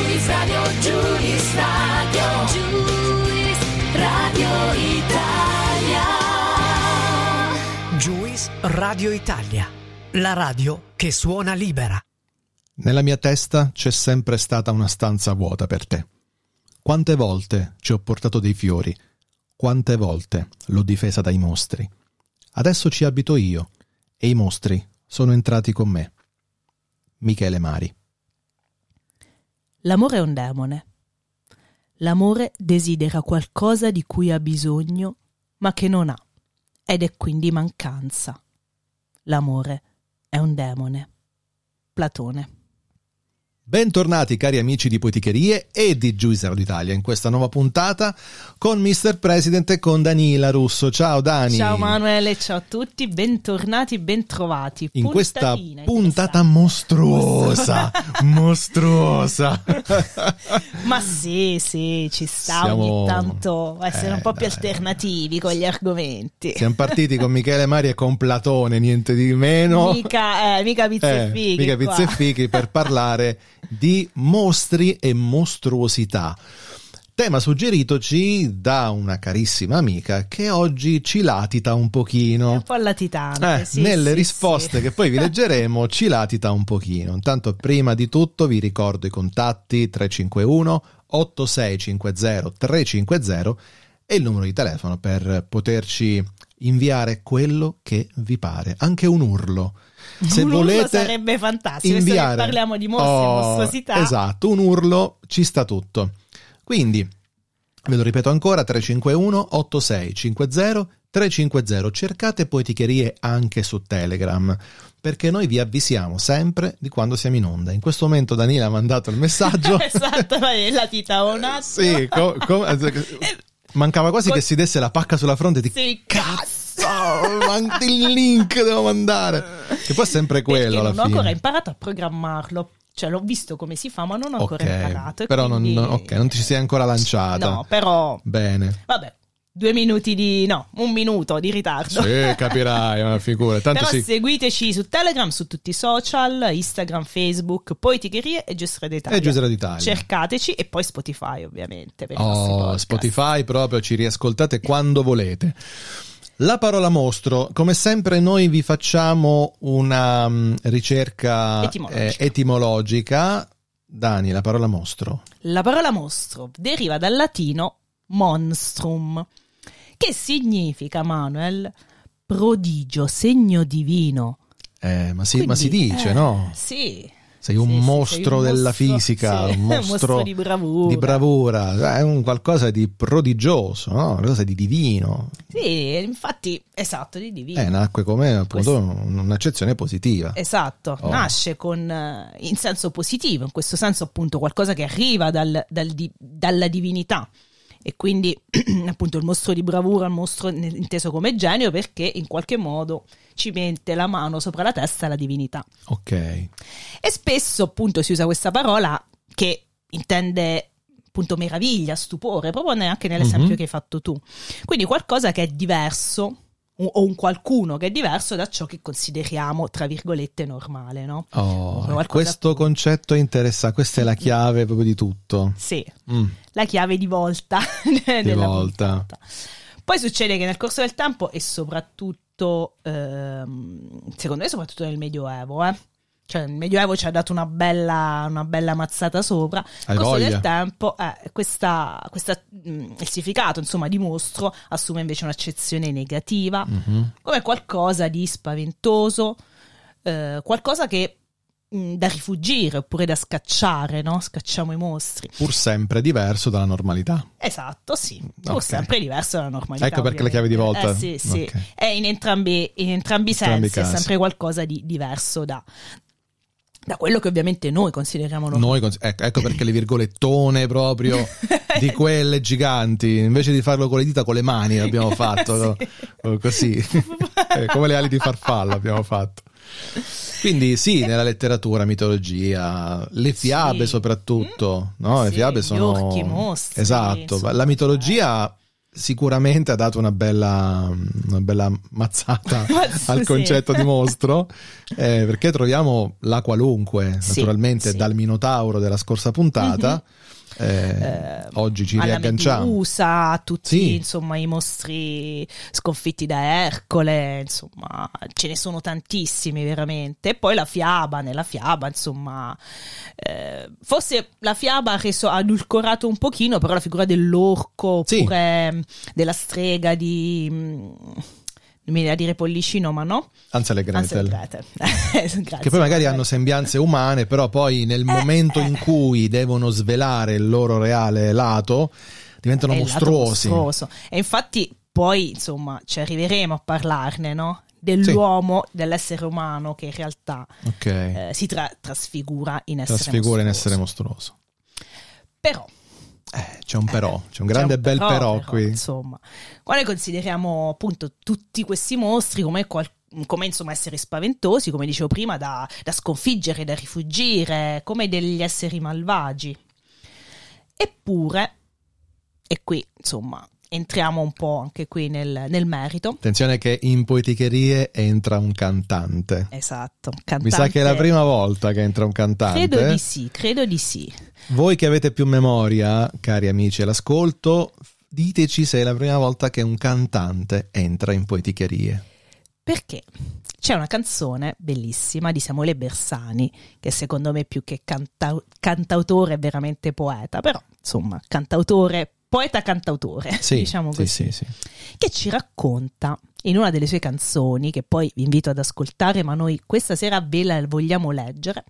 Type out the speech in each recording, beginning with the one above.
Juice Radio, Juice Radio, Juice Radio Italia. Juice Radio Italia, la radio che suona libera. Nella mia testa c'è sempre stata una stanza vuota per te. Quante volte ci ho portato dei fiori, quante volte l'ho difesa dai mostri. Adesso ci abito io e i mostri sono entrati con me. Michele Mari. L'amore è un demone. L'amore desidera qualcosa di cui ha bisogno, ma che non ha, ed è quindi mancanza. L'amore è un demone. Platone. Bentornati cari amici di Poeticherie e di Juice Radio Italia in questa nuova puntata con Mr. President e con Danila Russo. Ciao Dani. Ciao Manuele, ciao a tutti, bentornati, bentrovati. In questa puntata mostruosa, mostruosa. Ma sì, sì, ci sta Siamo- ogni tanto essere Eh, un po' più dai. alternativi con gli argomenti. Siamo partiti con Michele Mari e con Platone, niente di meno. Mica, eh, mica pizze Eh, e mica pizze e fichi per parlare di mostri e mostruosità. Tema suggeritoci da una carissima amica che oggi ci latita un È pochino. un po' latitante. Eh, sì, nelle sì, risposte sì. che poi vi leggeremo ci latita un pochino. Intanto prima di tutto vi ricordo i contatti 351 8650 350 e il numero di telefono per poterci inviare quello che vi pare, anche un urlo. Se Un urlo volete sarebbe fantastico, inviare parliamo di mostri e Oh, mostruosità. Esatto, un urlo ci sta tutto. Quindi ve lo ripeto ancora 351 8650 350 cercate poeticherie anche su Telegram perché noi vi avvisiamo sempre di quando siamo in onda. In questo momento Danila ha mandato il messaggio. esatto, vai, latita un attimo. sì, co- co- mancava quasi Con- che si desse la pacca sulla fronte di Sì, cazzo, man- il link devo mandare. Che poi è sempre quello non ho fine. ancora imparato a programmarlo. Cioè, l'ho visto come si fa, ma non ho ancora imparato. e però non, quindi- non- ok, non ti ci sei ancora lanciata. No, però... Bene. Vabbè, due minuti di... No, un minuto di ritardo. Sì, capirai, ma figura. Tanto Però sì. seguiteci su Telegram, su tutti i social, Instagram, Facebook, Poeticherie e Giusto d'Italia. E Giuseppe d'Italia. Cercateci e poi Spotify, ovviamente. Oh. Spotify proprio ci riascoltate quando volete. La parola mostro, come sempre noi vi facciamo una mm, ricerca Etimologica. eh, etimologica. Dani, la parola mostro. La parola mostro deriva dal latino monstrum, che significa, Manuel, prodigio, segno divino. Eh, ma, si, ma si Quindi, dice, eh, no? Sì. Sei un Sì, sì, mostro sei un della mostro- fisica, sì, un mostro, di bravura. di bravura, è un qualcosa di prodigioso, no? qualcosa di divino. Sì, infatti, esatto, di divino. Eh, nacque come appunto un'accezione positiva. Esatto, Oh. nasce con, eh, in senso positivo, in questo senso appunto qualcosa che arriva dal- dal dalla divinità e quindi appunto il mostro di bravura, il mostro inteso come genio perché in qualche modo ci mette la mano sopra la testa la divinità. Ok. E spesso appunto si usa questa parola che intende appunto meraviglia, stupore, proprio neanche nell'esempio Mhm. che hai fatto tu. Quindi qualcosa che è diverso o un qualcuno che è diverso da ciò che consideriamo tra virgolette normale, no? Oh, qualcosa- questo concetto interessa, questa è la chiave proprio di tutto. Sì, Mm, la chiave di volta della volta. puntata. Poi succede che nel corso del tempo e soprattutto, ehm, secondo me, soprattutto nel Medioevo, eh, cioè il Medioevo ci ha dato una bella, una bella mazzata sopra. Nel corso voglia? del tempo, eh, questa, questa, mh, il significato, insomma, di mostro assume invece un'accezione negativa, mhm. come qualcosa di spaventoso, eh, qualcosa che mh, da rifugire oppure da scacciare, no? Scacciamo i mostri. Pur sempre diverso dalla normalità. Esatto, sì, pur Ok. sempre diverso dalla normalità. Ecco perché la chiave di ovviamente. volta. Eh, sì, sì. Ok. È in entrambi, in entrambi i Entrambi i sensi, è casi. sempre qualcosa di diverso da, da quello che ovviamente noi consideriamo normale. Noi ecco, ecco perché le virgolettone proprio di quelle giganti, invece di farlo con le dita, con le mani l'abbiamo fatto Sì. no? così, Eh, come le ali di farfalla abbiamo fatto. Quindi sì, nella letteratura, mitologia, le fiabe Sì. soprattutto, no? Le Sì, fiabe gli sono... orchi, i mostri, Esatto, insomma. la mitologia sicuramente ha dato una bella, una bella mazzata Mazza, al sì. concetto di mostro, eh, perché troviamo la qualunque, Sì, naturalmente sì. dal Minotauro della scorsa puntata. eh, Eh, oggi ci riagganciamo. Medusa, a tutti Sì. insomma i mostri sconfitti da Ercole, insomma ce ne sono tantissimi veramente. E poi la fiaba, nella fiaba insomma eh, forse la fiaba ha reso ha edulcorato un pochino, però la figura dell'orco Sì. oppure mm, della strega di... non mi viene a dire pollicino, ma no? Ansel e Ansel Gretel. e Gretel. Grazie. Che poi magari hanno sembianze umane, però poi nel momento in cui devono svelare il loro reale lato, diventano mostruosi. mostruoso. E infatti poi, insomma, ci arriveremo a parlarne, no? Dell'uomo, dell'essere umano che in realtà Ok. eh, si tra- trasfigura in essere Trasfigura in mostruoso. essere mostruoso. Però, Eh, c'è un però, c'è un grande c'è un bel però, però, qui. Insomma, quando consideriamo appunto tutti questi mostri come, qual- come, insomma esseri spaventosi, come dicevo prima, da, da sconfiggere, da rifugire, come degli esseri malvagi. Eppure, e qui insomma entriamo un po' anche qui nel, nel merito. Attenzione che in poeticherie entra un cantante. Esatto, Mi sa che è la cantante- prima volta che entra un cantante. Credo di sì, credo di sì. Voi che avete più memoria, cari amici all'ascolto, diteci se è la prima volta che un cantante entra in poeticherie. Perché c'è una canzone bellissima di Samuele Bersani, che secondo me più che canta- cantautore è veramente poeta, però insomma, cantautore, poeta cantautore, Sì, diciamo sì, così, sì, sì. che ci racconta in una delle sue canzoni, che poi vi invito ad ascoltare, ma noi questa sera ve la vogliamo leggere,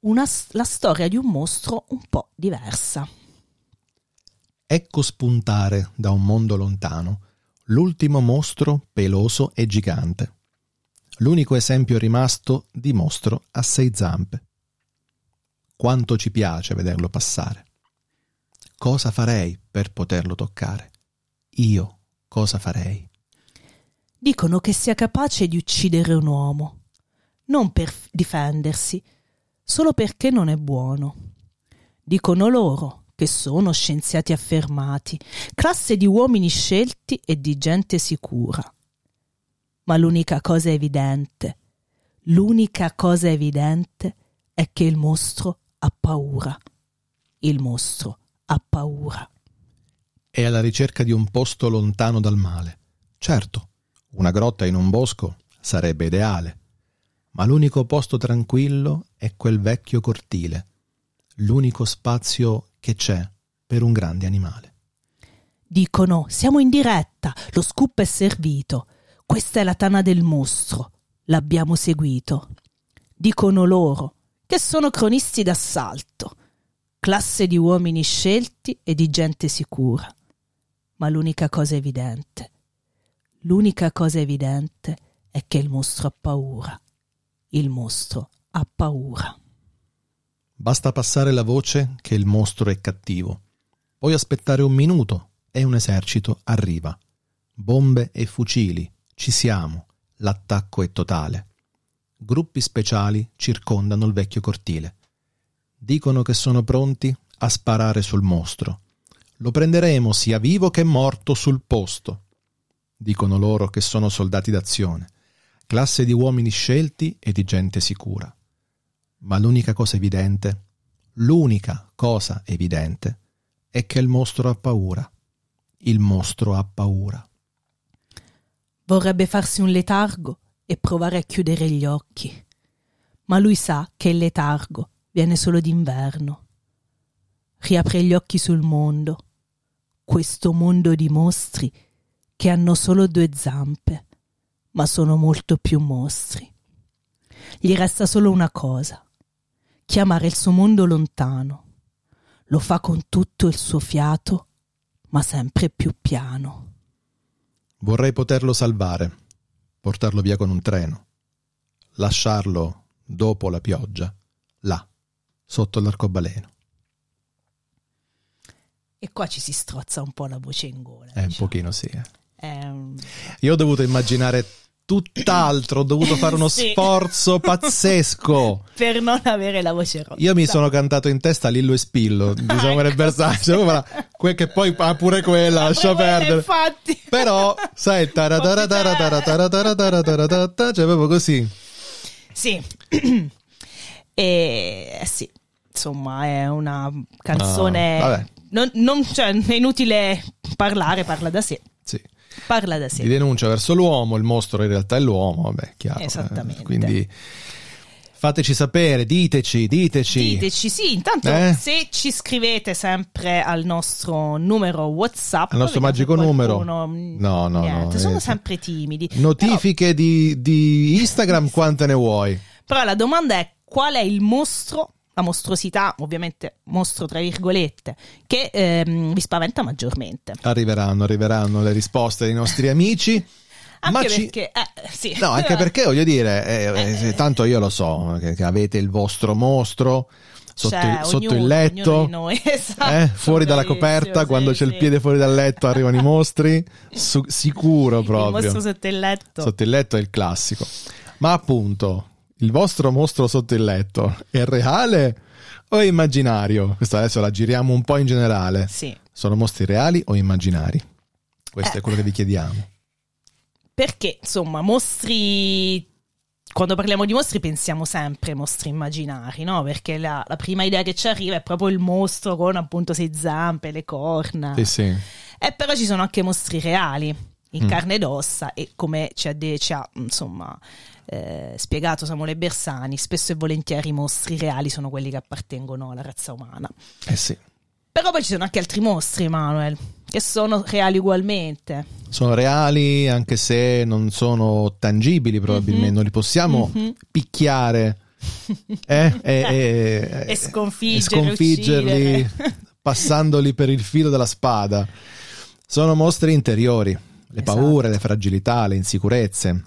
una la storia di un mostro un po' diversa. Ecco spuntare da un mondo lontano l'ultimo mostro peloso e gigante. L'unico esempio rimasto di mostro a sei zampe. Quanto ci piace vederlo passare. Cosa farei per poterlo toccare? Io cosa farei? Dicono che sia capace di uccidere un uomo, non per difendersi, solo perché non è buono. Dicono loro che sono scienziati affermati, classe di uomini scelti e di gente sicura. Ma l'unica cosa evidente, l'unica cosa evidente è che il mostro ha paura. Il mostro ha paura. È alla ricerca di un posto lontano dal male. Certo, una grotta in un bosco sarebbe ideale, ma l'unico posto tranquillo è quel vecchio cortile, l'unico spazio che c'è per un grande animale. Dicono: Siamo in diretta, lo scoop è servito. Questa è la tana del mostro. L'abbiamo seguito. Dicono loro che sono cronisti d'assalto, classe di uomini scelti e di gente sicura. Ma l'unica cosa evidente, l'unica cosa evidente è che il mostro ha paura. Il mostro ha paura. Basta passare la voce che il mostro è cattivo, poi aspettare un minuto e un esercito arriva. Bombe e fucili, ci siamo, l'attacco è totale. Gruppi speciali circondano il vecchio cortile. Dicono che sono pronti a sparare sul mostro. Lo prenderemo sia vivo che morto sul posto. Dicono loro che sono soldati d'azione, classe di uomini scelti e di gente sicura. Ma l'unica cosa evidente, l'unica cosa evidente, è che il mostro ha paura. Il mostro ha paura. Vorrebbe farsi un letargo e provare a chiudere gli occhi, ma lui sa che il letargo viene solo d'inverno. Riapre gli occhi sul mondo, questo mondo di mostri che hanno solo due zampe, ma sono molto più mostri. Gli resta solo una cosa, chiamare il suo mondo lontano. Lo fa con tutto il suo fiato, ma sempre più piano. Vorrei poterlo salvare, portarlo via con un treno, lasciarlo dopo la pioggia, là, sotto l'arcobaleno. E qua ci si strozza un po' la voce in gola. Eh, un diciamo. pochino sì. eh. Ehm, Io ho dovuto immaginare tutt'altro, ho dovuto fare uno Sì. sforzo pazzesco. per non avere la voce rotta. Io mi sono cantato in testa Lillo e Spillo, diciamo per Versace, Cioè, guarda, que- che poi ah, pure quella, lascia Proprio perdere. Infatti. Però, sai, taratara taratara taratara taratara taratara, cioè proprio così. Sì. e eh, sì, insomma, è una canzone. Ah, non, non- cioè, è inutile parlare, parla da sé. Sì. Parla da Di sé. denuncia verso l'uomo, il mostro in realtà è l'uomo, vabbè, chiaro. eh, Esattamente. Quindi fateci sapere, diteci, diteci. Diteci, sì, intanto Eh? se ci scrivete sempre al nostro numero WhatsApp, Al nostro magico numero. qualcuno- No, no, niente, no, sono eh, sempre timidi. Notifiche di, di Instagram quante ne vuoi? Però, però la domanda è qual è il mostro, la mostruosità, ovviamente mostro tra virgolette, che ehm, vi spaventa maggiormente. Arriveranno, arriveranno le risposte dei nostri amici. Anche ma ci- perché, eh, sì. No, anche perché voglio dire, eh, eh, tanto io lo so, che, che avete il vostro mostro sotto, Cioè, il, sotto ognuno- il letto, noi, esatto, eh, fuori dalla coperta, sì, quando c'è il sì. piede fuori dal letto arrivano i mostri, Su- sicuro Il proprio. mostro sotto il letto. Sotto il letto è il classico. Ma appunto, il vostro mostro sotto il letto è reale o è immaginario? Questa adesso la giriamo un po' in generale. Sì. Sono mostri reali o immaginari? Questo Eh. è quello che vi chiediamo. Perché, insomma, mostri. Quando parliamo di mostri pensiamo sempre ai mostri immaginari, no? Perché la, la prima idea che ci arriva è proprio il mostro con appunto sei zampe, le corna. Sì, sì. E però ci sono anche mostri reali, in Mm. carne ed ossa, e come ci ha, de- ci ha, insomma, eh, spiegato Samuele Bersani, spesso e volentieri i mostri reali sono quelli che appartengono alla razza umana. Eh sì. Però poi ci sono anche altri mostri, Manuel, che sono reali ugualmente. Sono reali anche se non sono tangibili probabilmente, Mhm. non li possiamo Mhm. picchiare eh? e, e- E sconfiggere, e sconfiggerli passandoli per il filo della spada. Sono mostri interiori, le Esatto. paure, le fragilità, le insicurezze.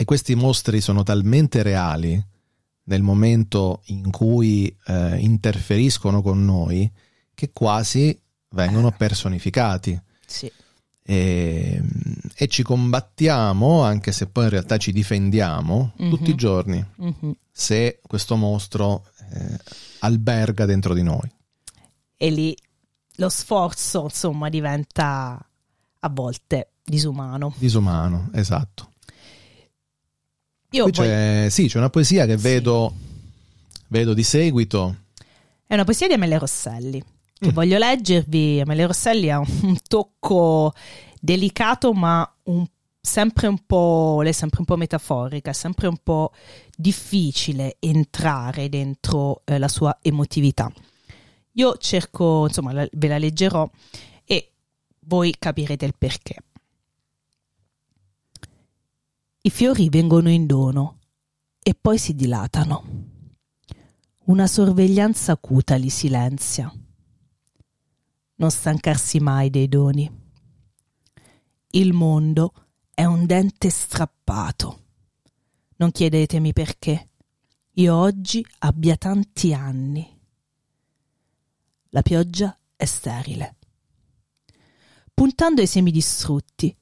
E questi mostri sono talmente reali nel momento in cui eh, interferiscono con noi che quasi vengono personificati Sì. e, e ci combattiamo, anche se poi in realtà ci difendiamo Mhm. tutti i giorni Mhm. se questo mostro eh, alberga dentro di noi. E lì lo sforzo, insomma, diventa a volte disumano. Disumano, esatto. Io poi- c'è, sì, c'è una poesia che Sì. vedo, vedo di seguito. È una poesia di Amelia Rosselli che Mm. voglio leggervi. Amelia Rosselli ha un, tocco delicato, ma un- sempre un po', lei è sempre un po' metaforica, sempre un po' difficile entrare dentro eh, la sua emotività. Io cerco, insomma, la- ve la leggerò e voi capirete il perché. I fiori vengono in dono e poi si dilatano. Una sorveglianza acuta li silenzia. Non stancarsi mai dei doni. Il mondo è un dente strappato. Non chiedetemi perché. Io oggi abbia tanti anni. La pioggia è sterile. Puntando ai semi distrutti,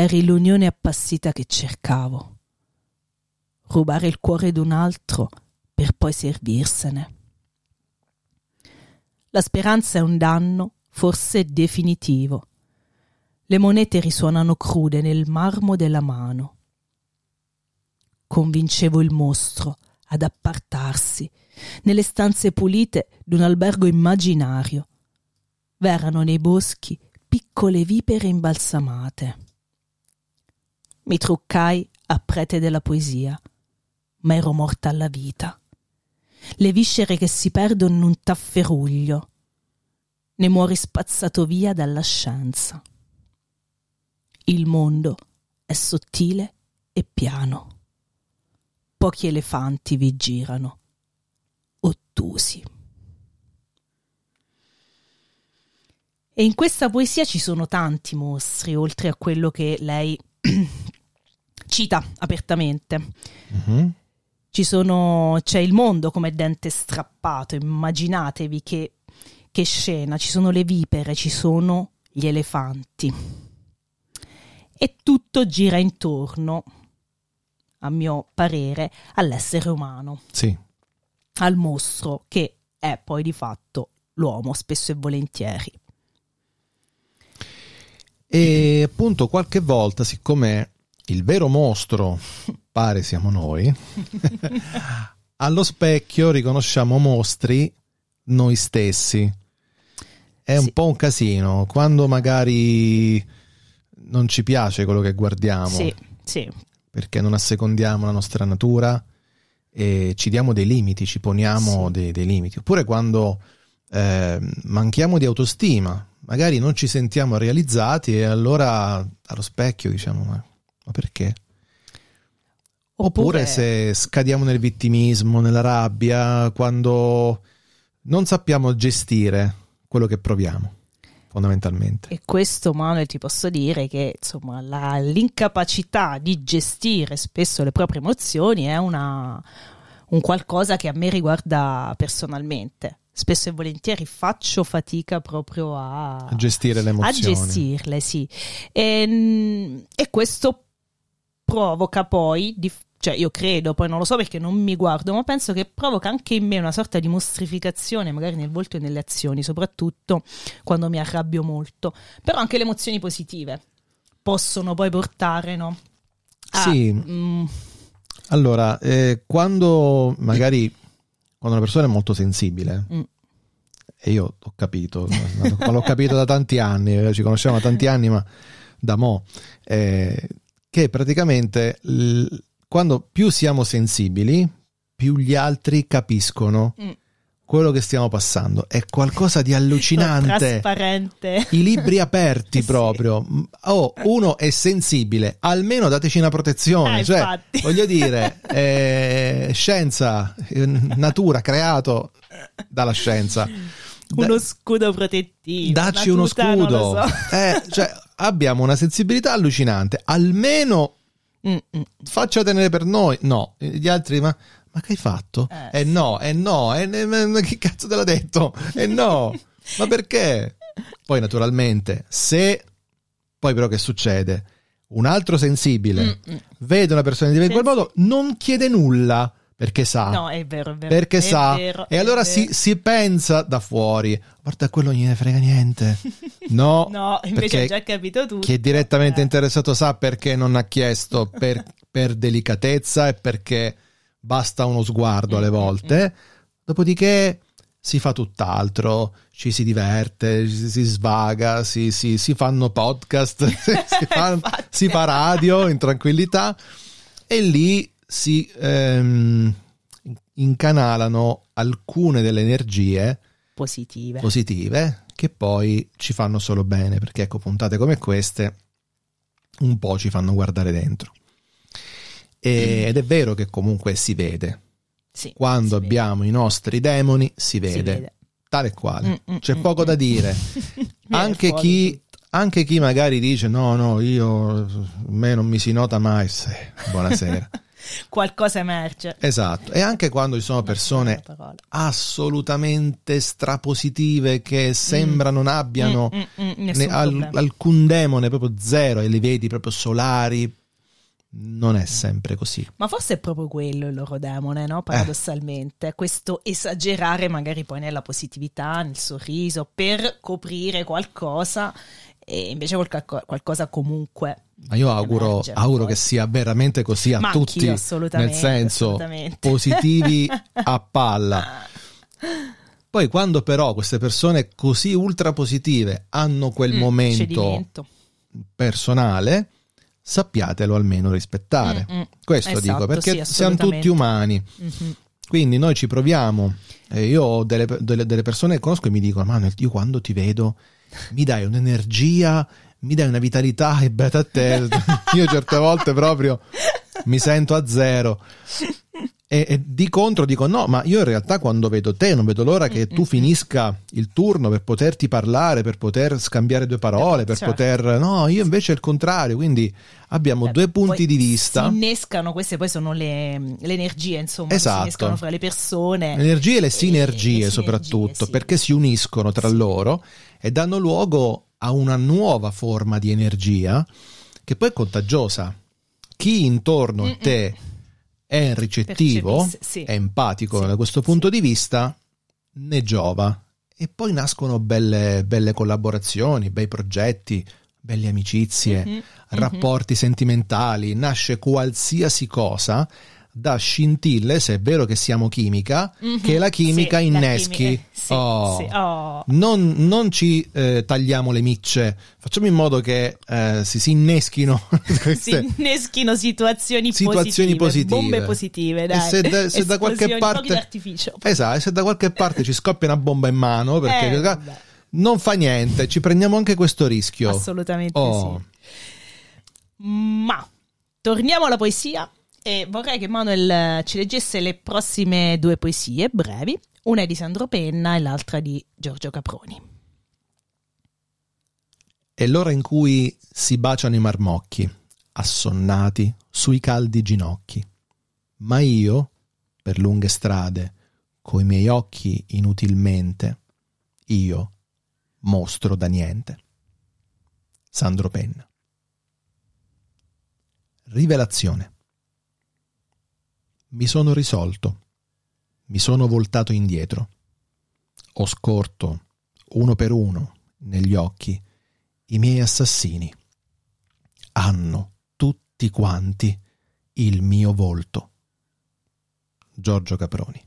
eri l'unione appassita che cercavo. Rubare il cuore d'un altro per poi servirsene. La speranza è un danno, forse definitivo. Le monete risuonano crude nel marmo della mano. Convincevo il mostro ad appartarsi nelle stanze pulite d'un albergo immaginario. V'erano nei boschi piccole vipere imbalsamate. Mi truccai a prete della poesia, ma ero morta alla vita. Le viscere che si perdono in un tafferuglio. Ne muori spazzato via dalla scienza. Il mondo è sottile e piano. Pochi elefanti vi girano, ottusi. E in questa poesia ci sono tanti mostri, oltre a quello che lei cita apertamente. Ci sono, c'è il mondo come dente strappato, immaginatevi che, che scena, ci sono le vipere, ci sono gli elefanti. E tutto gira intorno, a mio parere, all'essere umano, Sì, al mostro che è poi di fatto l'uomo, spesso e volentieri. E appunto qualche volta, siccome il vero mostro pare siamo noi, allo specchio riconosciamo mostri noi stessi. È un Sì. po' un casino, quando magari non ci piace quello che guardiamo, Sì, sì, perché non assecondiamo la nostra natura e ci diamo dei limiti, ci poniamo dei, dei limiti. Oppure quando eh, manchiamo di autostima, magari non ci sentiamo realizzati e allora allo specchio diciamo ma, perché? Oppure, se scadiamo nel vittimismo, nella rabbia, quando non sappiamo gestire quello che proviamo, fondamentalmente. E questo, Manuel, ti posso dire che insomma la- l'incapacità di gestire spesso le proprie emozioni è una- un qualcosa che a me riguarda personalmente. Spesso e volentieri faccio fatica proprio a, A gestire le a emozioni. gestirle, sì. E, e questo provoca poi, di- cioè io credo, poi non lo so perché non mi guardo, ma penso che provoca anche in me una sorta di mostrificazione, magari nel volto e nelle azioni, soprattutto quando mi arrabbio molto. Però anche le emozioni positive possono poi portare, no? a- Sì. mm, Allora, eh, quando magari quando una persona è molto sensibile, Mm. e io ho capito, ma l'ho capito da tanti anni, eh, ci conosciamo da tanti anni, ma da mo', eh, che praticamente l- quando più siamo sensibili, più gli altri capiscono Mm. quello che stiamo passando. È qualcosa di allucinante. trasparente. I libri aperti proprio. Oh, uno è sensibile, almeno dateci una protezione. Eh, cioè, infatti. voglio dire, eh, scienza, eh, natura creato dalla scienza. Da- Uno scudo protettivo. Dacci uno tuta, scudo. so. Eh, cioè, abbiamo una sensibilità allucinante. Almeno Mm, mm. faccia tenere per noi. No, gli altri, ma, ma che hai fatto? Eh, Eh, no, eh no, eh, ma che cazzo te l'ha detto? Eh no, ma perché? Poi naturalmente, se poi però che succede? Un altro sensibile Mm, mm. vede una persona di quel modo, non chiede nulla perché sa. No, è vero, è vero. Perché è sa, vero, e allora si, si pensa da fuori, guarda, quello non gliene frega niente. No, No, invece hai già capito tutto. chi è direttamente Eh. interessato sa perché non ha chiesto per, per delicatezza e perché basta uno sguardo alle Mm, mm, volte. Dopodiché si fa tutt'altro, ci si diverte, si, si svaga, si, si- si fanno podcast, si, fa, si fa radio in tranquillità e lì si ehm, incanalano alcune delle energie Positive. positive che poi ci fanno solo bene, perché ecco, puntate come queste un po' ci fanno guardare dentro. E- ed è vero che comunque si vede. Sì, Quando si vede. abbiamo i nostri demoni, si Si vede, vede. tale e quale. Mm, mm, C'è mm, poco mm. da dire. Anche, chi, anche chi magari dice no, no, io, a me non mi si nota mai. Sì, buonasera. Qualcosa emerge. esatto. E anche quando ci sono persone assolutamente strapositive che sembra non abbiano Mm, mm, mm, nessun ne- al- alcun demone, proprio zero, e li vedi proprio solari. Non è sempre così. Ma forse è proprio quello il loro demone, Eh. no? Paradossalmente, questo esagerare magari poi nella positività, nel sorriso, per coprire qualcosa e invece qualcosa comunque. Ma io auguro, auguro che sia veramente così a Ma tutti, nel senso positivi a palla. Poi quando però queste persone così ultra positive hanno quel Mm, momento cedimento. personale, sappiatelo almeno rispettare. Mm, mm. Questo Esatto, dico, perché sì, siamo tutti umani. Mhm. Quindi noi ci proviamo. E io ho delle, delle- delle persone che conosco e mi dicono: Manuel, io quando ti vedo mi dai un'energia, mi dai una vitalità e beata a te. io certe volte proprio mi sento a zero. E, e di contro dico: no, ma io in realtà quando vedo te non vedo l'ora che tu finisca il turno per poterti parlare, per poter scambiare due parole, per Certo. poter. No, io invece è il contrario. Quindi abbiamo Eh, due punti di vista. Si innescano, queste poi sono le, le energie, insomma, Esatto. si innescano fra le persone. Le energie e le E sinergie le soprattutto, sinergie, sì. perché si uniscono tra loro e danno luogo a una nuova forma di energia che poi è contagiosa. Chi intorno a Mm-mm. te è ricettivo, sì. è empatico Sì, da questo sì. punto di vista, ne giova. E poi nascono belle, belle collaborazioni, bei progetti, belle amicizie, Mhm, rapporti sentimentali, nasce qualsiasi cosa da scintille, se è vero che siamo chimica, mhm. che la chimica Sì, la inneschi. chimica- sì, Oh. sì, oh. Non, non ci eh, tagliamo le micce, facciamo in modo che eh, si, si inneschino si inneschino situazioni, Situazioni positive. bombe positive, E dai. se da- se da qualche parte-. Esatto, e se da qualche parte ci scoppia una bomba in mano, perché Eh, non fa niente, ci prendiamo anche questo rischio. Assolutamente Oh. sì. Ma torniamo alla poesia e vorrei che Manuel eh, ci leggesse le prossime due poesie brevi. Una è di Sandro Penna e l'altra di Giorgio Caproni. È l'ora in cui si baciano i marmocchi, assonnati sui caldi ginocchi. Ma io, per lunghe strade, coi miei occhi inutilmente, io mostro da niente. Sandro Penna. Rivelazione. Mi sono risolto. Mi sono voltato indietro. Ho scorto, uno per uno, negli occhi, i miei assassini. Hanno tutti quanti il mio volto. Giorgio Caproni.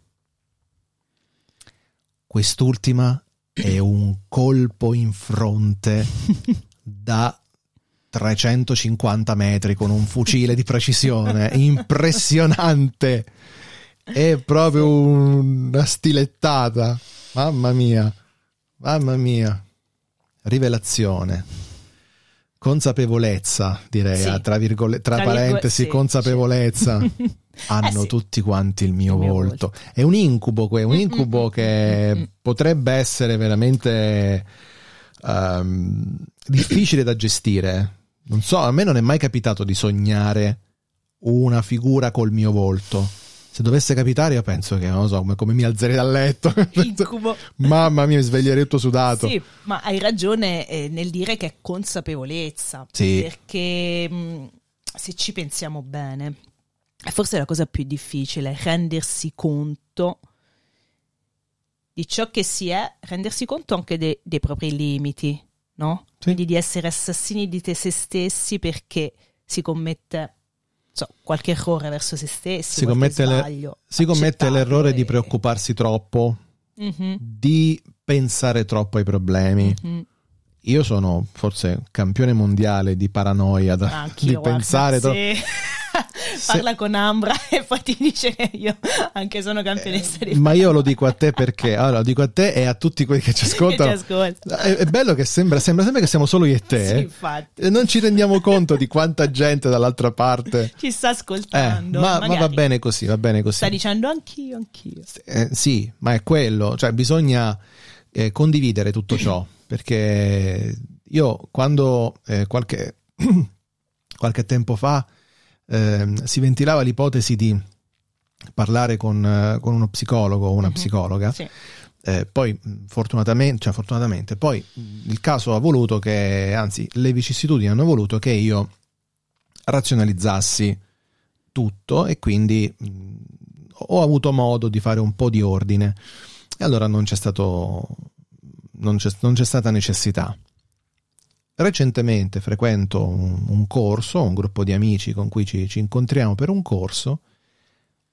Quest'ultima è un colpo in fronte da 350 metri con un fucile di precisione impressionante. È proprio una stilettata. Mamma mia, mamma mia. Rivelazione. Consapevolezza, direi, Sì. ah, tra, virgole- tra Tra virgo- parentesi, sì, consapevolezza. sì. Hanno Eh tutti quanti il mio, Il mio volto. È un incubo, que- un Mm, incubo mm, che mm, mm. potrebbe essere veramente ehm, difficile da gestire. Non so, a me non è mai capitato di sognare una figura col mio volto. Se dovesse capitare, io penso che non lo so, come, come mi alzerei dal letto. Incubo. Mamma mia, mi sveglierei tutto sudato. Sì, ma hai ragione eh, nel dire che è consapevolezza. Sì. Perché mh, se ci pensiamo bene, è forse la cosa più difficile, rendersi conto di ciò che si è, rendersi conto anche de- dei propri limiti, no? Sì. Quindi di essere assassini di te se stessi perché si commette so, qualche errore verso se stessi, Si commette le- sbaglio. Si commette l'errore di e- preoccuparsi troppo, Mhm, di pensare troppo ai problemi. mhm. Io sono forse campione mondiale di paranoia, da- di guarda, pensare troppo. Parla con Ambra e poi ti dice che io anche sono campionessa di Ma io lo dico a te perché, allora lo dico a te e a tutti quelli che ci che ci ascoltano. ascolta. È, è bello che sembra, sembra sempre che siamo solo io e te. Sì, eh. infatti. Non ci rendiamo conto di quanta gente dall'altra parte. Ci sta Eh, ascoltando. ma, ma va bene così, va bene così. Sta dicendo anch'io, anch'io. Eh, sì, ma è quello, cioè bisogna eh, condividere tutto ciò, perché io quando eh, qualche, qualche tempo fa ehm, si ventilava l'ipotesi di parlare con, eh, con uno psicologo o una Mhm. psicologa, Sì. eh, poi mh, fortunatamente, cioè fortunatamente, poi mh, il caso ha voluto che, anzi le vicissitudini hanno voluto che io razionalizzassi tutto e quindi mh, ho avuto modo di fare un po' di ordine e allora non c'è stato non c'è, non c'è stata necessità recentemente frequento un, un corso un gruppo di amici con cui ci, ci incontriamo per un corso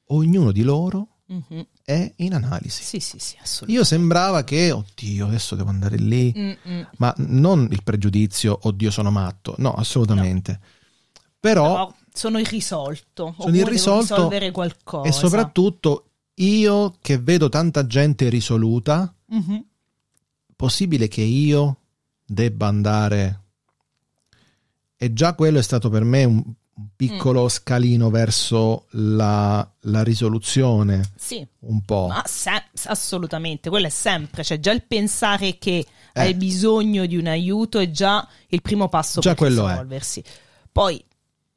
ognuno di loro Mhm. è in analisi Sì, sì, sì, assolutamente. io sembrava che oddio adesso devo andare lì Mm-mm. ma non il pregiudizio oddio sono matto no assolutamente però Però sono irrisolto. Sono irrisolto risolvere qualcosa. E soprattutto io che vedo tanta gente risoluta, Mhm. possibile che io debba andare. E già quello è stato per me un piccolo Mm. scalino verso la, la risoluzione, Sì, un po'. se- assolutamente, quello è sempre, cioè già il pensare che Eh. hai bisogno di un aiuto è già il primo passo Già per quello è. risolversi. Poi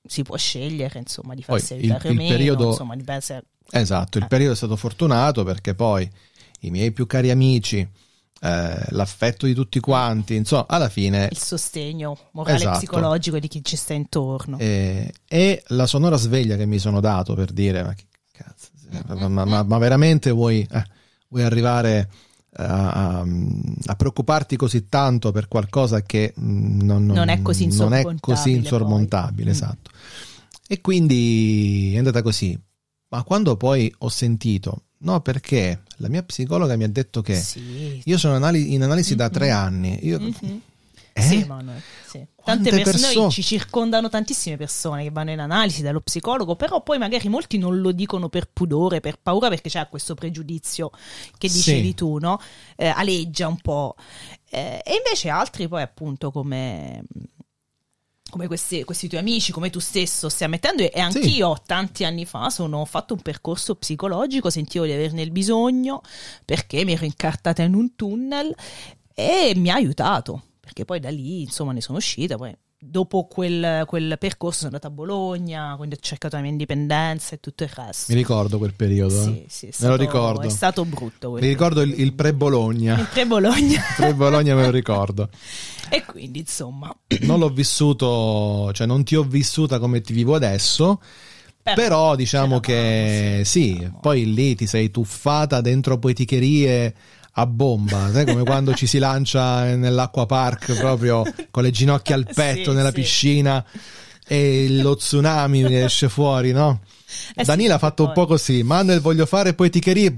si può scegliere, insomma, di Poi farsi il- aiutare o il meno, periodo- insomma, dipende se- Esatto, il Eh. periodo è stato fortunato perché poi i miei più cari amici eh, l'affetto di tutti quanti, insomma, alla fine Il sostegno morale Esatto. e psicologico di chi ci sta intorno. eh, e la sonora sveglia che mi sono dato per dire ma che cazzo, ma, ma- ma- veramente vuoi, eh, vuoi arrivare a, a- a preoccuparti così tanto per qualcosa che mm, non, Non è così non è insormontabile, così insormontabile, Mm. esatto. E quindi è andata così. Ma quando poi ho sentito, no, perché la mia psicologa mi ha detto che Sì. io sono anali- in analisi da tre anni, io, Mhm. eh? Sì, Manuel, sì. Tante persone perso- ci circondano tantissime persone che vanno in analisi dallo psicologo, però poi magari molti non lo dicono per pudore, per paura, perché c'è questo pregiudizio che Sì. dicevi tu, no? Eh, aleggia un po'. Eh, e invece altri poi appunto come come questi, questi tuoi amici, come tu stesso stai ammettendo, e anch'io tanti anni fa sono, ho fatto un percorso psicologico, sentivo di averne il bisogno perché mi ero incartata in un tunnel e mi ha aiutato, perché poi da lì insomma ne sono uscita, poi dopo quel, quel percorso sono andata a Bologna, quindi ho cercato la mia indipendenza e tutto il resto. mi ricordo quel periodo. Sì, eh. sì, Me stato, lo ricordo. È stato brutto. Mi ricordo il, il pre-Bologna. il pre-Bologna. Pre-Bologna me lo ricordo. e quindi insomma... Non l'ho vissuto, cioè non ti ho vissuta come ti vivo adesso, però, diciamo che sì, c'eravamo. poi lì ti sei tuffata dentro poeticherie a bomba, sai come quando ci si lancia nell'acqua park proprio con le ginocchia al petto Sì, nella sì. piscina e lo tsunami esce fuori, no? Eh sì, Danilo ha fatto un po' così, Manuel voglio fare poeticherie,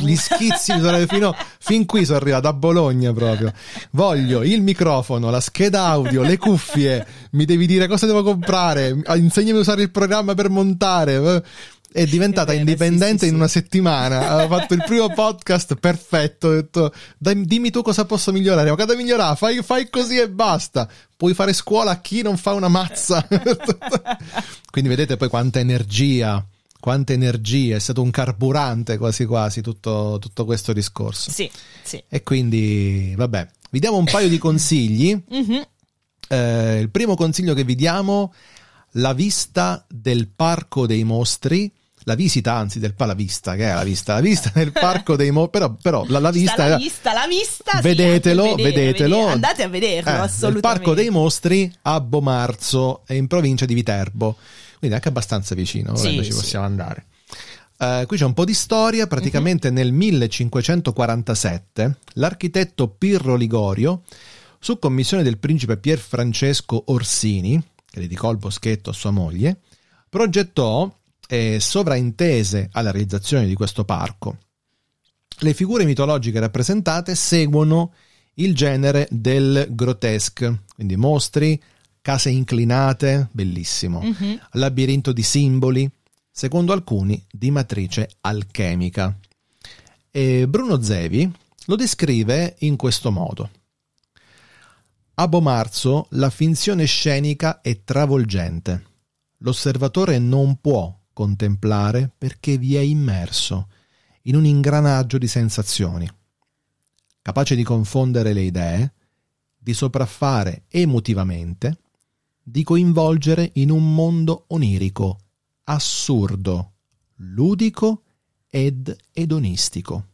gli schizzi fino, fin qui sono arrivato a Bologna proprio. Voglio il microfono, la scheda audio, le cuffie, mi devi dire cosa devo comprare, insegnami a usare il programma per montare. È diventata È vero, indipendente sì, sì, in sì. una settimana. Ha fatto il primo podcast perfetto. Ho detto, "Dai, dimmi tu cosa posso migliorare. Ma cosa migliorare? Fai, fai così e basta. Puoi fare scuola a chi non fa una mazza. Quindi vedete poi quanta energia, quanta energia. È stato un carburante quasi quasi tutto, tutto questo discorso. Sì, sì. E quindi, vabbè, vi diamo un paio di consigli. Mhm. Eh, il primo consiglio che vi diamo, la vista del Parco dei Mostri. La visita, anzi, del pa- la vista, che è la vista? La vista del Parco dei Mostri. Però, però la, la vista Sta la vista, la vista. sì, Vedetelo, anche vedere, vedetelo. vedere. Andate a vederlo, Eh, assolutamente. Parco dei Mostri a Bomarzo, in provincia di Viterbo. Quindi anche abbastanza vicino, Sì, volendo ci sì. possiamo andare. Eh, qui c'è un po' di storia. Praticamente Mhm. nel 1547 l'architetto Pirro Ligorio, su commissione del principe Pier Francesco Orsini, che dedicò il boschetto a sua moglie, progettò e sovraintese alla realizzazione di questo parco. Le figure mitologiche rappresentate seguono il genere del grotesque, quindi mostri, case inclinate, bellissimo, Mhm. labirinto di simboli, secondo alcuni di matrice alchemica. E Bruno Zevi lo descrive in questo modo. A Bomarzo la finzione scenica è travolgente. L'osservatore non può contemplare perché vi è immerso in un ingranaggio di sensazioni, capace di confondere le idee, di sopraffare emotivamente, di coinvolgere in un mondo onirico, assurdo, ludico ed edonistico.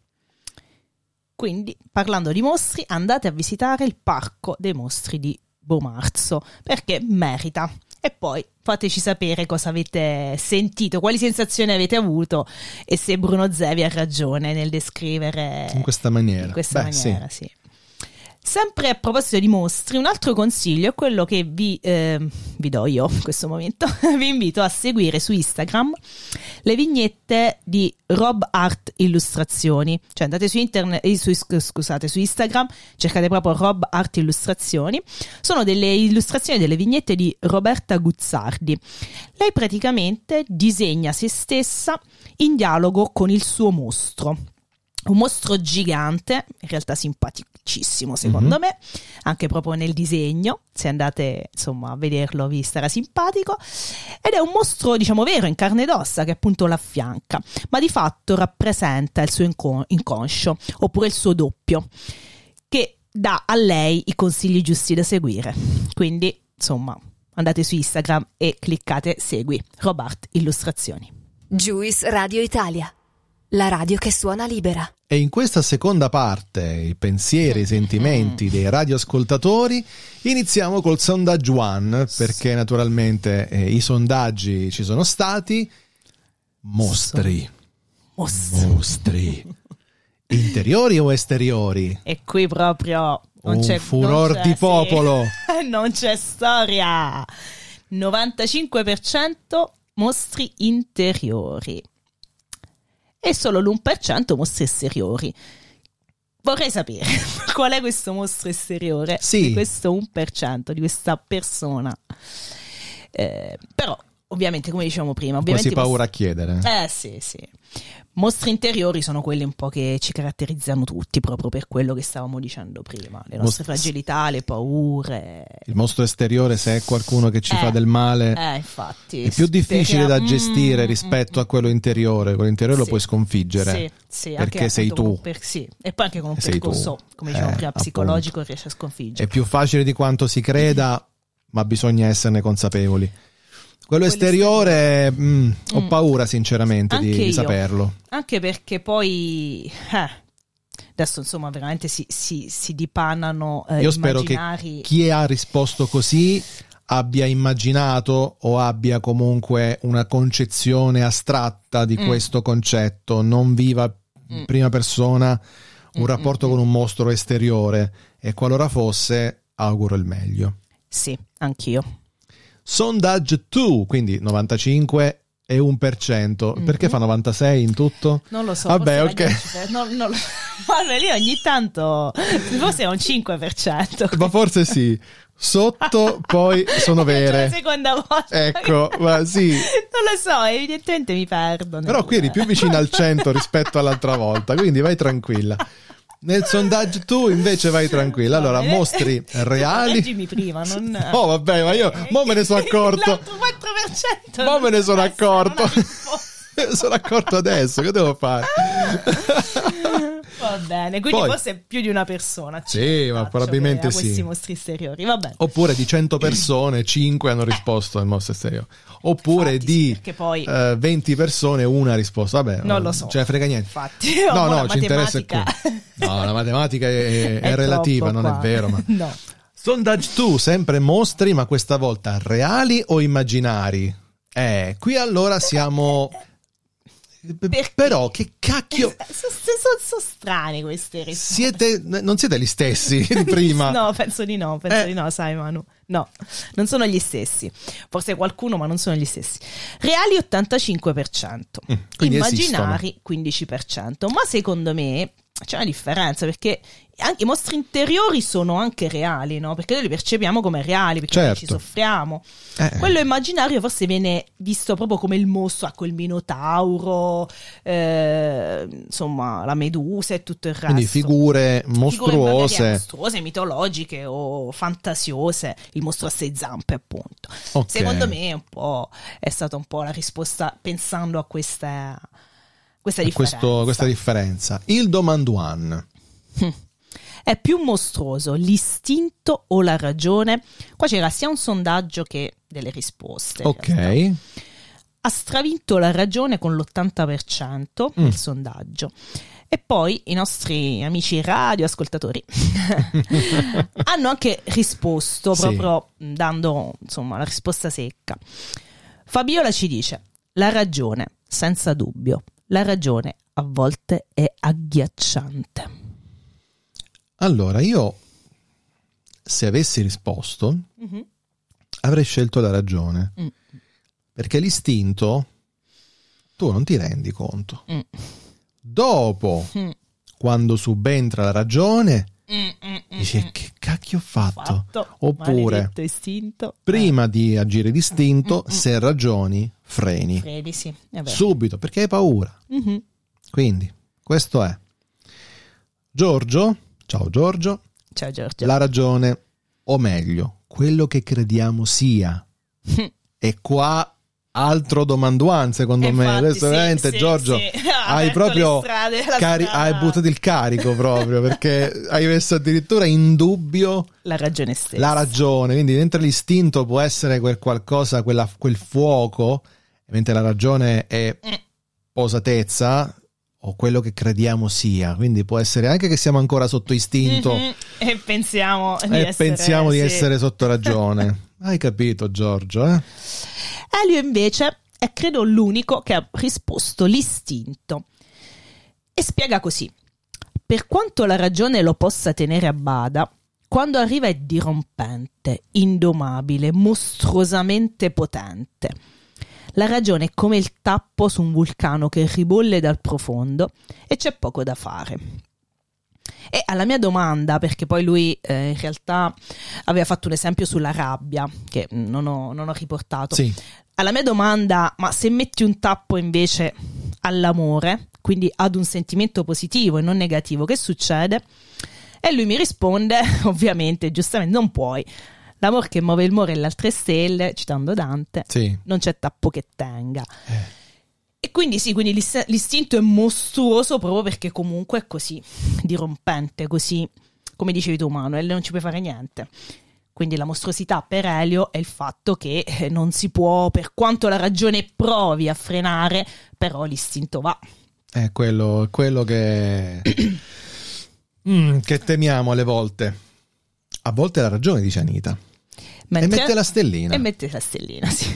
Quindi, parlando di mostri, andate a visitare il Parco dei Mostri di Bomarzo, perché merita. E poi fateci sapere cosa avete sentito, quali sensazioni avete avuto e se Bruno Zevi ha ragione nel descrivere In questa maniera. in questa Beh, sì. maniera, sì. Sempre a proposito di mostri, un altro consiglio è quello che vi, eh, vi do io in questo momento. vi invito a seguire su Instagram le vignette di Rob Art Illustrazioni. Cioè andate su internet, eh, su, scusate, su Instagram, cercate proprio Rob Art Illustrazioni. Sono delle illustrazioni delle vignette di Roberta Guzzardi. Lei praticamente disegna se stessa in dialogo con il suo mostro un mostro gigante, in realtà simpaticissimo secondo Mhm. me, anche proprio nel disegno, se andate insomma a vederlo vi starà simpatico, ed è un mostro diciamo vero in carne ed ossa che appunto l'affianca, ma di fatto rappresenta il suo inco- inconscio, oppure il suo doppio, che dà a lei i consigli giusti da seguire. Quindi insomma andate su Instagram e cliccate segui Robart Illustrazioni. Juice Radio Italia, la radio che suona libera. E in questa seconda parte, i pensieri, i sentimenti dei radioascoltatori, iniziamo col sondaggio one, perché naturalmente eh, i sondaggi ci sono stati. Mostri. Mostri. Mostri. Interiori o esteriori? E qui proprio non Un c'è furor non c'è- di sì. popolo. non c'è storia. 95% mostri interiori e solo l'1% mostri esteriori. Vorrei sapere qual è questo mostro esteriore Sì. di questo 1% di questa persona. Eh, però, ovviamente, come dicevamo prima, ovviamente Quasi paura a chiedere. eh sì, sì. Mostri interiori sono quelli un po' che ci caratterizzano tutti, proprio per quello che stavamo dicendo prima. Le nostre Mostri- fragilità, le paure. Il mostro esteriore, se è qualcuno che ci Eh, fa del male, Eh, infatti. è più difficile da Mm, gestire mm, rispetto a quello interiore. Quello interiore lo Sì. puoi sconfiggere. Sì, sì, perché sei appunto tu. per- sì. E poi anche con un Sei tu. percorso, come dicevamo Eh, prima, appunto. psicologico riesci a sconfiggere. È più facile di quanto si creda, ma bisogna esserne consapevoli. Quello esteriore, mm, ho Mm. paura sinceramente di, di saperlo. Anche perché poi... eh, adesso insomma veramente si, si, si dipanano eh, Io spero che immaginari... chi ha risposto così abbia immaginato o abbia comunque una concezione astratta di Mm. questo concetto, non viva in Mm. prima persona un Mm, rapporto mm, con un mostro esteriore e qualora fosse auguro il meglio. Sì, anch'io. Sondage 2, quindi 95 e 1%. Perché Mhm. fa 96 in tutto? Non lo so. Vabbè, ok. la 10%, no, lo- Guarda, lì ogni tanto forse è un 5%. Ma forse sì. Sotto poi sono È la vere. seconda volta. Ecco, ma sì. Non lo so, evidentemente mi perdo. Però qui eri più vicino al 100 rispetto all'altra volta, quindi vai tranquilla. Nel sondaggio tu invece vai tranquilla. Allora, mostri reali. Leggimi prima, non... Oh, vabbè, ma io mo me ne sono accorto. L'altro 4%. Mo me ne sono accorto. sono accorto adesso, che devo fare? Va bene, quindi Poi- forse più di una persona. Sì, ma probabilmente ha questi sì. mostri esteriori. Va bene. Oppure di 100 persone, 5 hanno risposto al mostro esteriore. Oppure Infatti, sì, di perché poi- eh, 20 persone, una ha risposto. Vabbè, Non lo so. Ce ne frega niente. Infatti, No, no, ci interessa punto. No, la matematica è, è È relativa, non qua. è vero. Ma... No. Sondage tu, sempre mostri, ma questa volta reali o immaginari? Eh, qui allora siamo... Perché? Però che cacchio... Sono so, so strane queste risposte. Siete, non siete gli stessi di prima. No, penso di no, penso Eh. di no, sai Manu. No, non sono gli stessi. Forse qualcuno, ma non sono gli stessi. Reali 85%, Mm, immaginari 15%. Ma secondo me c'è una differenza perché anche i mostri interiori sono anche reali, no? Perché noi li percepiamo come reali, perché noi ci Certo. soffriamo. Eh, Quello immaginario forse viene visto proprio come il mostro, ecco il minotauro, eh, insomma la medusa e tutto il resto. quindi figure Figure magari mostruose. mostruose, mitologiche o fantasiose, il mostro a sei zampe, appunto. Ok. Secondo me è un po' è stata un po' la risposta pensando a questa, questa A differenza. questo- questa differenza. Il domanduan. È più mostruoso l'istinto o la ragione? Qua c'era sia un sondaggio che delle risposte. Ok. ha stravinto la ragione con l'80% Mm. il sondaggio. E poi i nostri amici radioascoltatori hanno anche risposto Sì. proprio dando insomma la risposta secca. Fabiola ci dice: La ragione, senza dubbio, la ragione a volte è agghiacciante. Allora, io se avessi risposto Mhm. avrei scelto la ragione. Mm. Perché l'istinto tu non ti rendi conto. Mm. Dopo, Mm. quando subentra la ragione, Mm, mm, mm, dici che cacchio ho fatto? Fatto, Oppure prima di agire d'istinto, se ragioni, freni. Eh, credi sì. Subito, perché hai paura. Mhm. Quindi, questo è. Giorgio, ciao Giorgio, Ciao Giorgio. la ragione, o meglio, quello che crediamo sia. E qua altro domanduan, secondo me. Infatti, Questo sì, veramente, sì, Giorgio, sì. Ha hai proprio strade, cari- hai buttato il carico proprio, perché hai messo addirittura in dubbio La ragione stessa. la ragione. Quindi, mentre l'istinto può essere quel qualcosa, quella- quel fuoco, mentre la ragione è Mm. posatezza o quello che crediamo sia. Quindi può essere anche che siamo ancora sotto istinto Mhm. E pensiamo di e essere, pensiamo di sì. essere sotto ragione. Hai capito, Giorgio? Eh? Elio invece è credo l'unico che ha risposto l'istinto e spiega così. Per quanto la ragione lo possa tenere a bada, quando arriva è dirompente, indomabile, mostruosamente potente. La ragione è come il tappo su un vulcano che ribolle dal profondo e c'è poco da fare. E alla mia domanda, perché poi lui eh, in realtà aveva fatto un esempio sulla rabbia, che non ho, non ho riportato, Sì, alla mia domanda, ma se metti un tappo invece all'amore, quindi ad un sentimento positivo e non negativo, che succede? E lui mi risponde, ovviamente, giustamente, non puoi. L'amor che muove il mare e le altre stelle, citando Dante, sì. non c'è tappo che tenga. Eh. E quindi sì, quindi l'is- l'istinto è mostruoso proprio perché comunque è così dirompente, così come dicevi tu Manuel, non ci puoi fare niente. Quindi la mostruosità per Elio è il fatto che eh, non si può, per quanto la ragione provi a frenare, però l'istinto va. È quello, quello che, Mm, che temiamo alle volte. A volte ha ragione, dice Anita. Mentre- E mette la stellina. E mette la stellina, sì.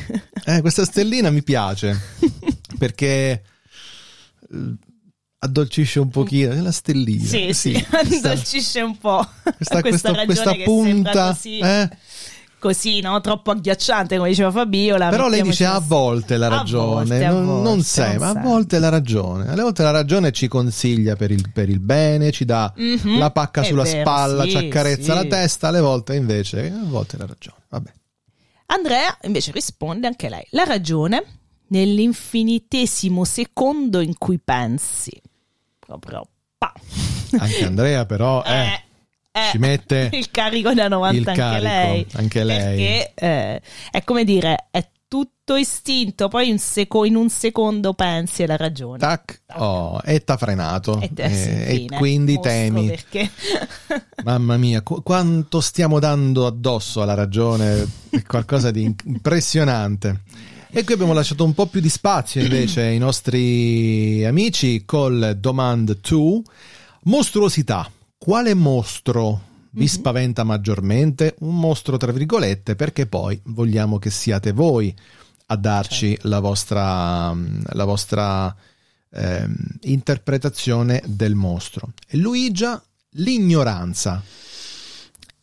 Eh, questa stellina mi piace perché eh, addolcisce un pochino. La stellina. Sì, sì, questa- addolcisce un po' questa, questa questa- questa punta. così, eh? Così, no? Troppo agghiacciante, come diceva Fabiola. Però lei dice a volte la A ragione, volte, a non, volte, non sempre, non a sempre. volte la ragione. Alle volte la ragione ci consiglia per il, per il bene, ci dà Mhm, la pacca sulla vero, spalla, sì, ci accarezza sì. la testa, alle volte invece, a volte la ragione. Vabbè. Andrea invece risponde anche lei. La ragione nell'infinitesimo secondo in cui pensi. Proprio pa. Anche Andrea però eh, Eh, eh, ci mette il carico da 90 il anche carico, lei. anche lei. Perché eh, è come dire, è tutto istinto, poi un seco- in un secondo pensi alla ragione. tac, oh, e t'ha frenato. E, Eh, e fine. quindi Mostro temi. Perché Mamma mia, qu- quanto stiamo dando addosso alla ragione, è qualcosa di impressionante. E qui abbiamo lasciato un po' più di spazio invece ai nostri amici col Demand 2. Mostruosità. Quale mostro vi spaventa maggiormente? Un mostro tra virgolette perché poi vogliamo che siate voi a darci la vostra, la vostra ehm, interpretazione del mostro. E Luigia, l'ignoranza.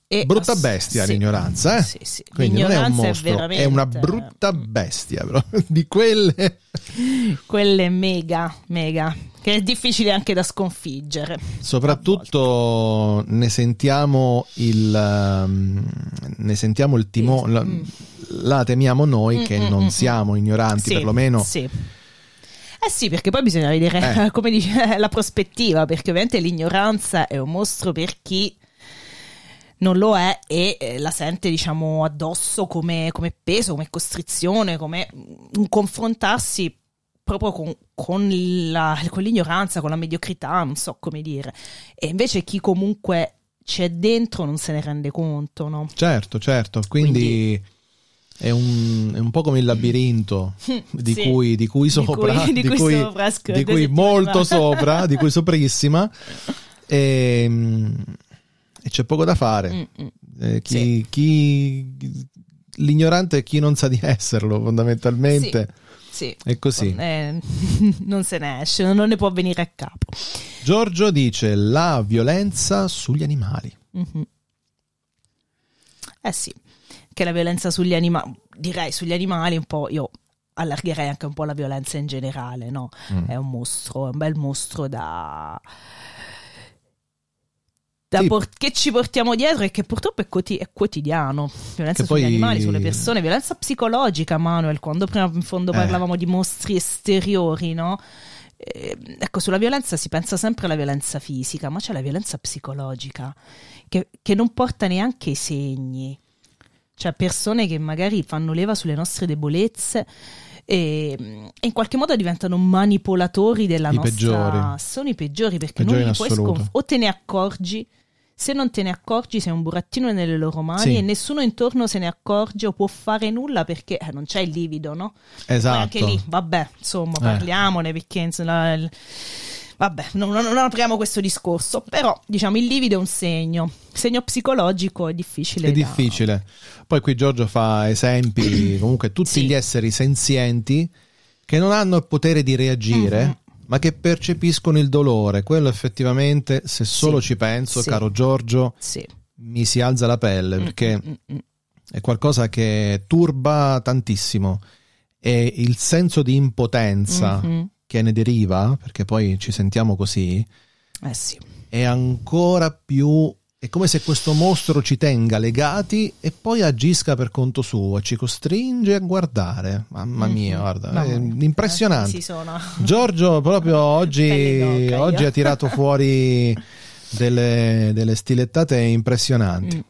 E- Brutta bestia sì. l'ignoranza, eh? Sì, sì. Quindi non è un L'ignoranza mostro, è, veramente- una brutta bestia, bro. di quelle. Quelle mega, mega, che è difficile anche da sconfiggere. Soprattutto ne sentiamo il um, ne sentiamo il timone, la, Mm. la temiamo noi che Mm, mm, non mm, siamo ignoranti, perlomeno Sì. Eh sì, perché poi bisogna vedere, Eh. come dice, la prospettiva, perché ovviamente l'ignoranza è un mostro per chi non lo è e eh, la sente, diciamo, addosso come, come peso, come costrizione, come un confrontarsi proprio con, con la- con l'ignoranza, con la mediocrità, non so come dire. E invece chi comunque c'è dentro non se ne rende conto, no? Certo, certo, quindi, è, un, è un po' come il labirinto di, Sì. cui, di cui Di sopra, cui- di cui sopra, di cui molto sopra, di cui soprissima, e, e c'è poco da fare. Mm, mm. Eh, chi, chi- l'ignorante è chi non sa di esserlo, fondamentalmente. Sì. È così. Eh, non se ne esce, non ne può venire a capo. Giorgio dice la violenza sugli animali. Mhm. Eh sì, che la violenza sugli animali, direi sugli animali un po', io allargherei anche un po' la violenza in generale, no? Mm. È un mostro, è un bel mostro da... Sì. por- che ci portiamo dietro e che purtroppo è, quoti- è quotidiano. Violenza Che sugli poi- animali, sulle persone, violenza psicologica, Manuel, quando prima in fondo Eh. parlavamo di mostri esteriori, no? Eh, ecco, sulla violenza si pensa sempre alla violenza fisica, ma c'è la violenza psicologica che, che non porta neanche i segni. Cioè, persone che magari fanno leva sulle nostre debolezze e, e in qualche modo diventano manipolatori della I nostra. peggiori. Sono i peggiori perché Peggiori non li puoi sconf- o te ne accorgi. Se non te ne accorgi, sei un burattino nelle loro mani Sì. e nessuno intorno se ne accorge o può fare nulla perché eh, non c'è il livido, no? Poi Esatto. anche lì, vabbè, insomma, Eh. parliamone perché insomma, il- Vabbè, non, non- apriamo questo discorso, però diciamo il livido è un segno. Segno psicologico è difficile. È da- difficile. Poi qui Giorgio fa esempi, comunque tutti Sì. gli esseri senzienti che non hanno il potere di reagire, Mhm. ma che percepiscono il dolore. Quello effettivamente, se solo Sì. ci penso, Sì. caro Giorgio, Sì. mi si alza la pelle perché Mm, mm, mm. è qualcosa che turba tantissimo e il senso di impotenza Mhm. Che ne deriva, perché poi ci sentiamo così, Eh sì. è ancora più. È come se questo mostro ci tenga legati e poi agisca per conto suo, ci costringe a guardare. Mamma mia, Mhm. guarda, Mamma è impressionante. Eh. Giorgio proprio oggi, d'oca, oggi ha tirato fuori delle, delle stilettate impressionanti. Mm.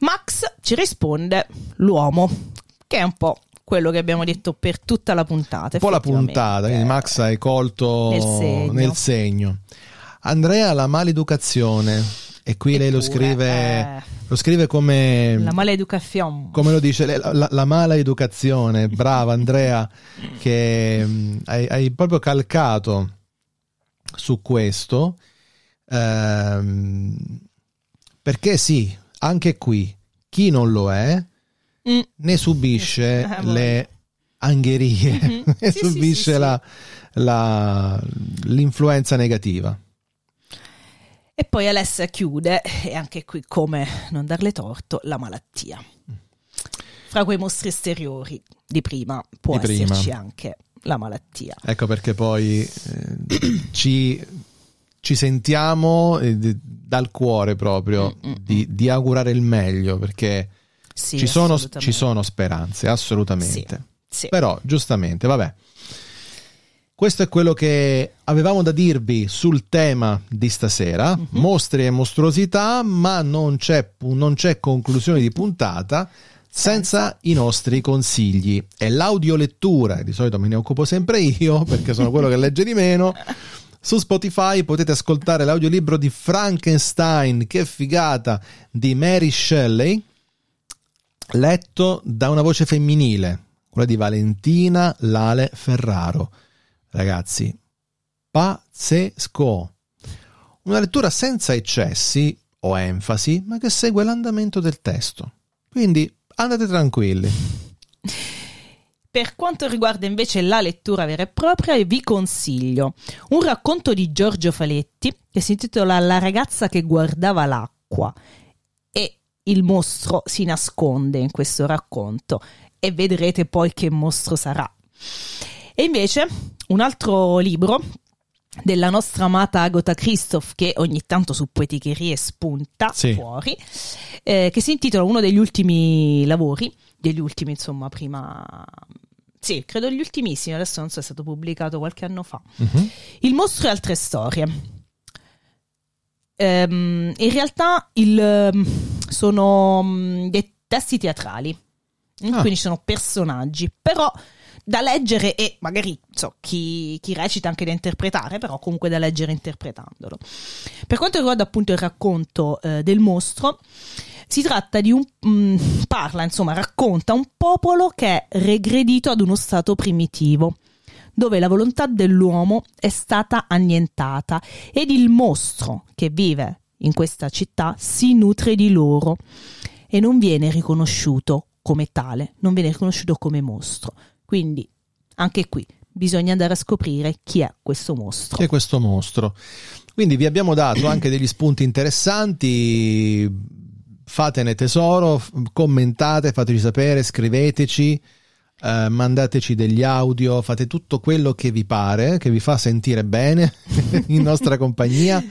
Max ci risponde l'uomo, che è un po' quello che abbiamo detto per tutta la puntata. Un po' la puntata, quindi Max hai colto Nel segno. nel segno. Andrea la maleducazione e qui lei lo scrive, eh, lo scrive come, la maleducazione. come lo dice lei, la, la- la mala educazione. Brava Andrea che mm, hai, hai proprio calcato su questo ehm, perché sì, anche qui chi non lo è Mm. ne subisce Eh, le angherie, Mhm. ne Sì, subisce sì, la- la- l'influenza negativa. E poi Alessia chiude, e anche qui come non darle torto, la malattia. Fra quei mostri esteriori di prima può Di prima. esserci anche la malattia. Ecco perché poi eh, ci, ci sentiamo eh, dal cuore proprio Mm, mm, di, di augurare il meglio perché Sì, ci, sono, ci sono speranze, assolutamente. Sì. Però, giustamente, vabbè. Questo è quello che avevamo da dirvi sul tema di stasera, Mhm. mostri e mostruosità, ma non c'è, non c'è conclusione di puntata senza i nostri consigli. E l'audiolettura, di solito me ne occupo sempre io perché sono quello che legge di meno. Su Spotify potete ascoltare l'audiolibro di Frankenstein, che figata, di Mary Shelley, letto da una voce femminile, quella di Valentina Lale Ferraro. Ragazzi, pazzesco. Una lettura senza eccessi o enfasi, ma che segue l'andamento del testo. Quindi andate tranquilli. Per quanto riguarda invece la lettura vera e propria, vi consiglio un racconto di Giorgio Faletti che si intitola La ragazza che guardava l'acqua il mostro si nasconde in questo racconto e vedrete poi che mostro sarà. E invece un altro libro della nostra amata Agota Christoph che ogni tanto su poeticherie spunta Sì. fuori, eh, che si intitola uno degli ultimi lavori, degli ultimi insomma prima... Sì, credo gli ultimissimi, adesso non so, è stato pubblicato qualche anno fa. Mhm. Il mostro e altre storie. Ehm, in realtà il, ehm, sono mm, dei testi teatrali, Mm, Ah. quindi sono personaggi, però da leggere e magari so, chi, chi recita anche da interpretare, però comunque da leggere interpretandolo. Per quanto riguarda appunto il racconto eh, del mostro, si tratta di un mm, parla, insomma, racconta un popolo che è regredito ad uno stato primitivo, dove la volontà dell'uomo è stata annientata ed il mostro che vive in questa città si nutre di loro e non viene riconosciuto come tale, non viene riconosciuto come mostro. Quindi anche qui bisogna andare a scoprire chi è questo mostro. Chi è questo mostro? Quindi vi abbiamo dato anche degli spunti interessanti. Fatene tesoro, commentate, fateci sapere, scriveteci, eh, mandateci degli audio, fate tutto quello che vi pare, che vi fa sentire bene in nostra compagnia.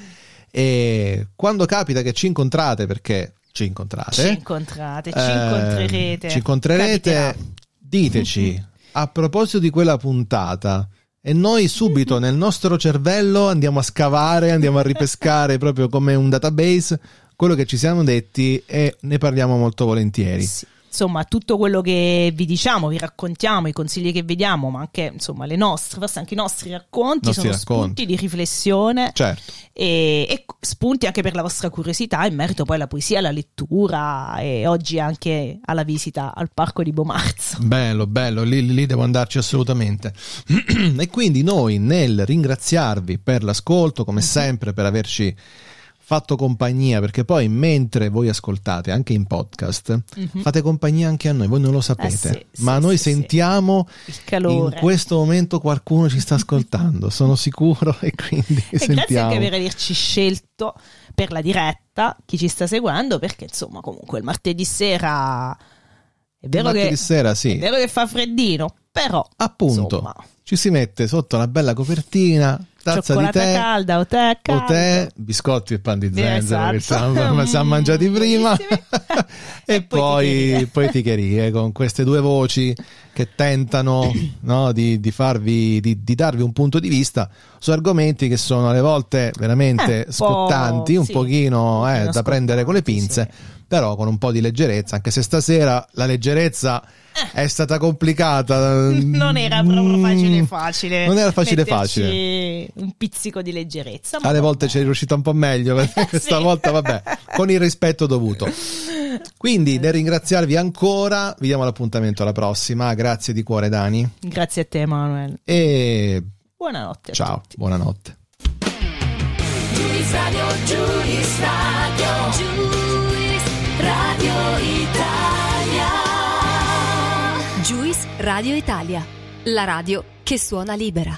E quando capita che ci incontrate, perché ci incontrate, Ci incontrate, ci eh, incontrerete. ci incontrerete, Capiterà. diteci a proposito di quella puntata. E noi subito nel nostro cervello andiamo a scavare, andiamo a ripescare proprio come un database quello che ci siamo detti e ne parliamo molto volentieri. Sì, insomma tutto quello che vi diciamo, vi raccontiamo, i consigli che vediamo, ma anche insomma le nostre, forse anche i nostri racconti Nostri sono racconti. spunti di riflessione Certo. e, e spunti anche per la vostra curiosità in merito poi alla poesia, alla lettura e oggi anche alla visita al parco di Bomarzo. Bello, bello, lì, lì devo andarci assolutamente. e quindi noi nel ringraziarvi per l'ascolto, come Mhm. sempre, per averci fatto compagnia, perché poi mentre voi ascoltate anche in podcast, fate compagnia anche a noi, voi non lo sapete. Eh sì, ma sì, noi sì, sentiamo calore. in questo momento qualcuno ci sta ascoltando, sono sicuro e quindi E grazie sentiamo. anche per averci scelto per la diretta, chi ci sta seguendo, perché insomma comunque il martedì sera è vero, che, sera, è vero che fa freddino, però Appunto, insomma, ci si mette sotto una bella copertina, tazza di tè, calda o tè caldo. o tè, biscotti e pan di zenzero che Esatto. siamo, siamo mangiati Mm, prima buonissimi. e, E poi poi ticherie. poeticherie con queste due voci che tentano no, di, di farvi di, di darvi un punto di vista su argomenti che sono alle volte veramente Eh, un po', scottanti, un sì, pochino eh, da prendere con le scottanti, pinze però con un po' di leggerezza anche se stasera la leggerezza è stata complicata Eh. non era proprio facile facile. non era facile facile Un pizzico di leggerezza. alle vabbè. volte ci è riuscita un po' meglio, perché questa Sì. volta, vabbè, con il rispetto dovuto. Quindi, nel ringraziarvi ancora, vi diamo l'appuntamento alla prossima. Grazie di cuore, Dani. Grazie a te, Emanuele. E Buonanotte. a ciao, tutti. buonanotte. Juice Radio, Juice Radio, Radio Italia. Juice Radio Italia, la radio che suona libera.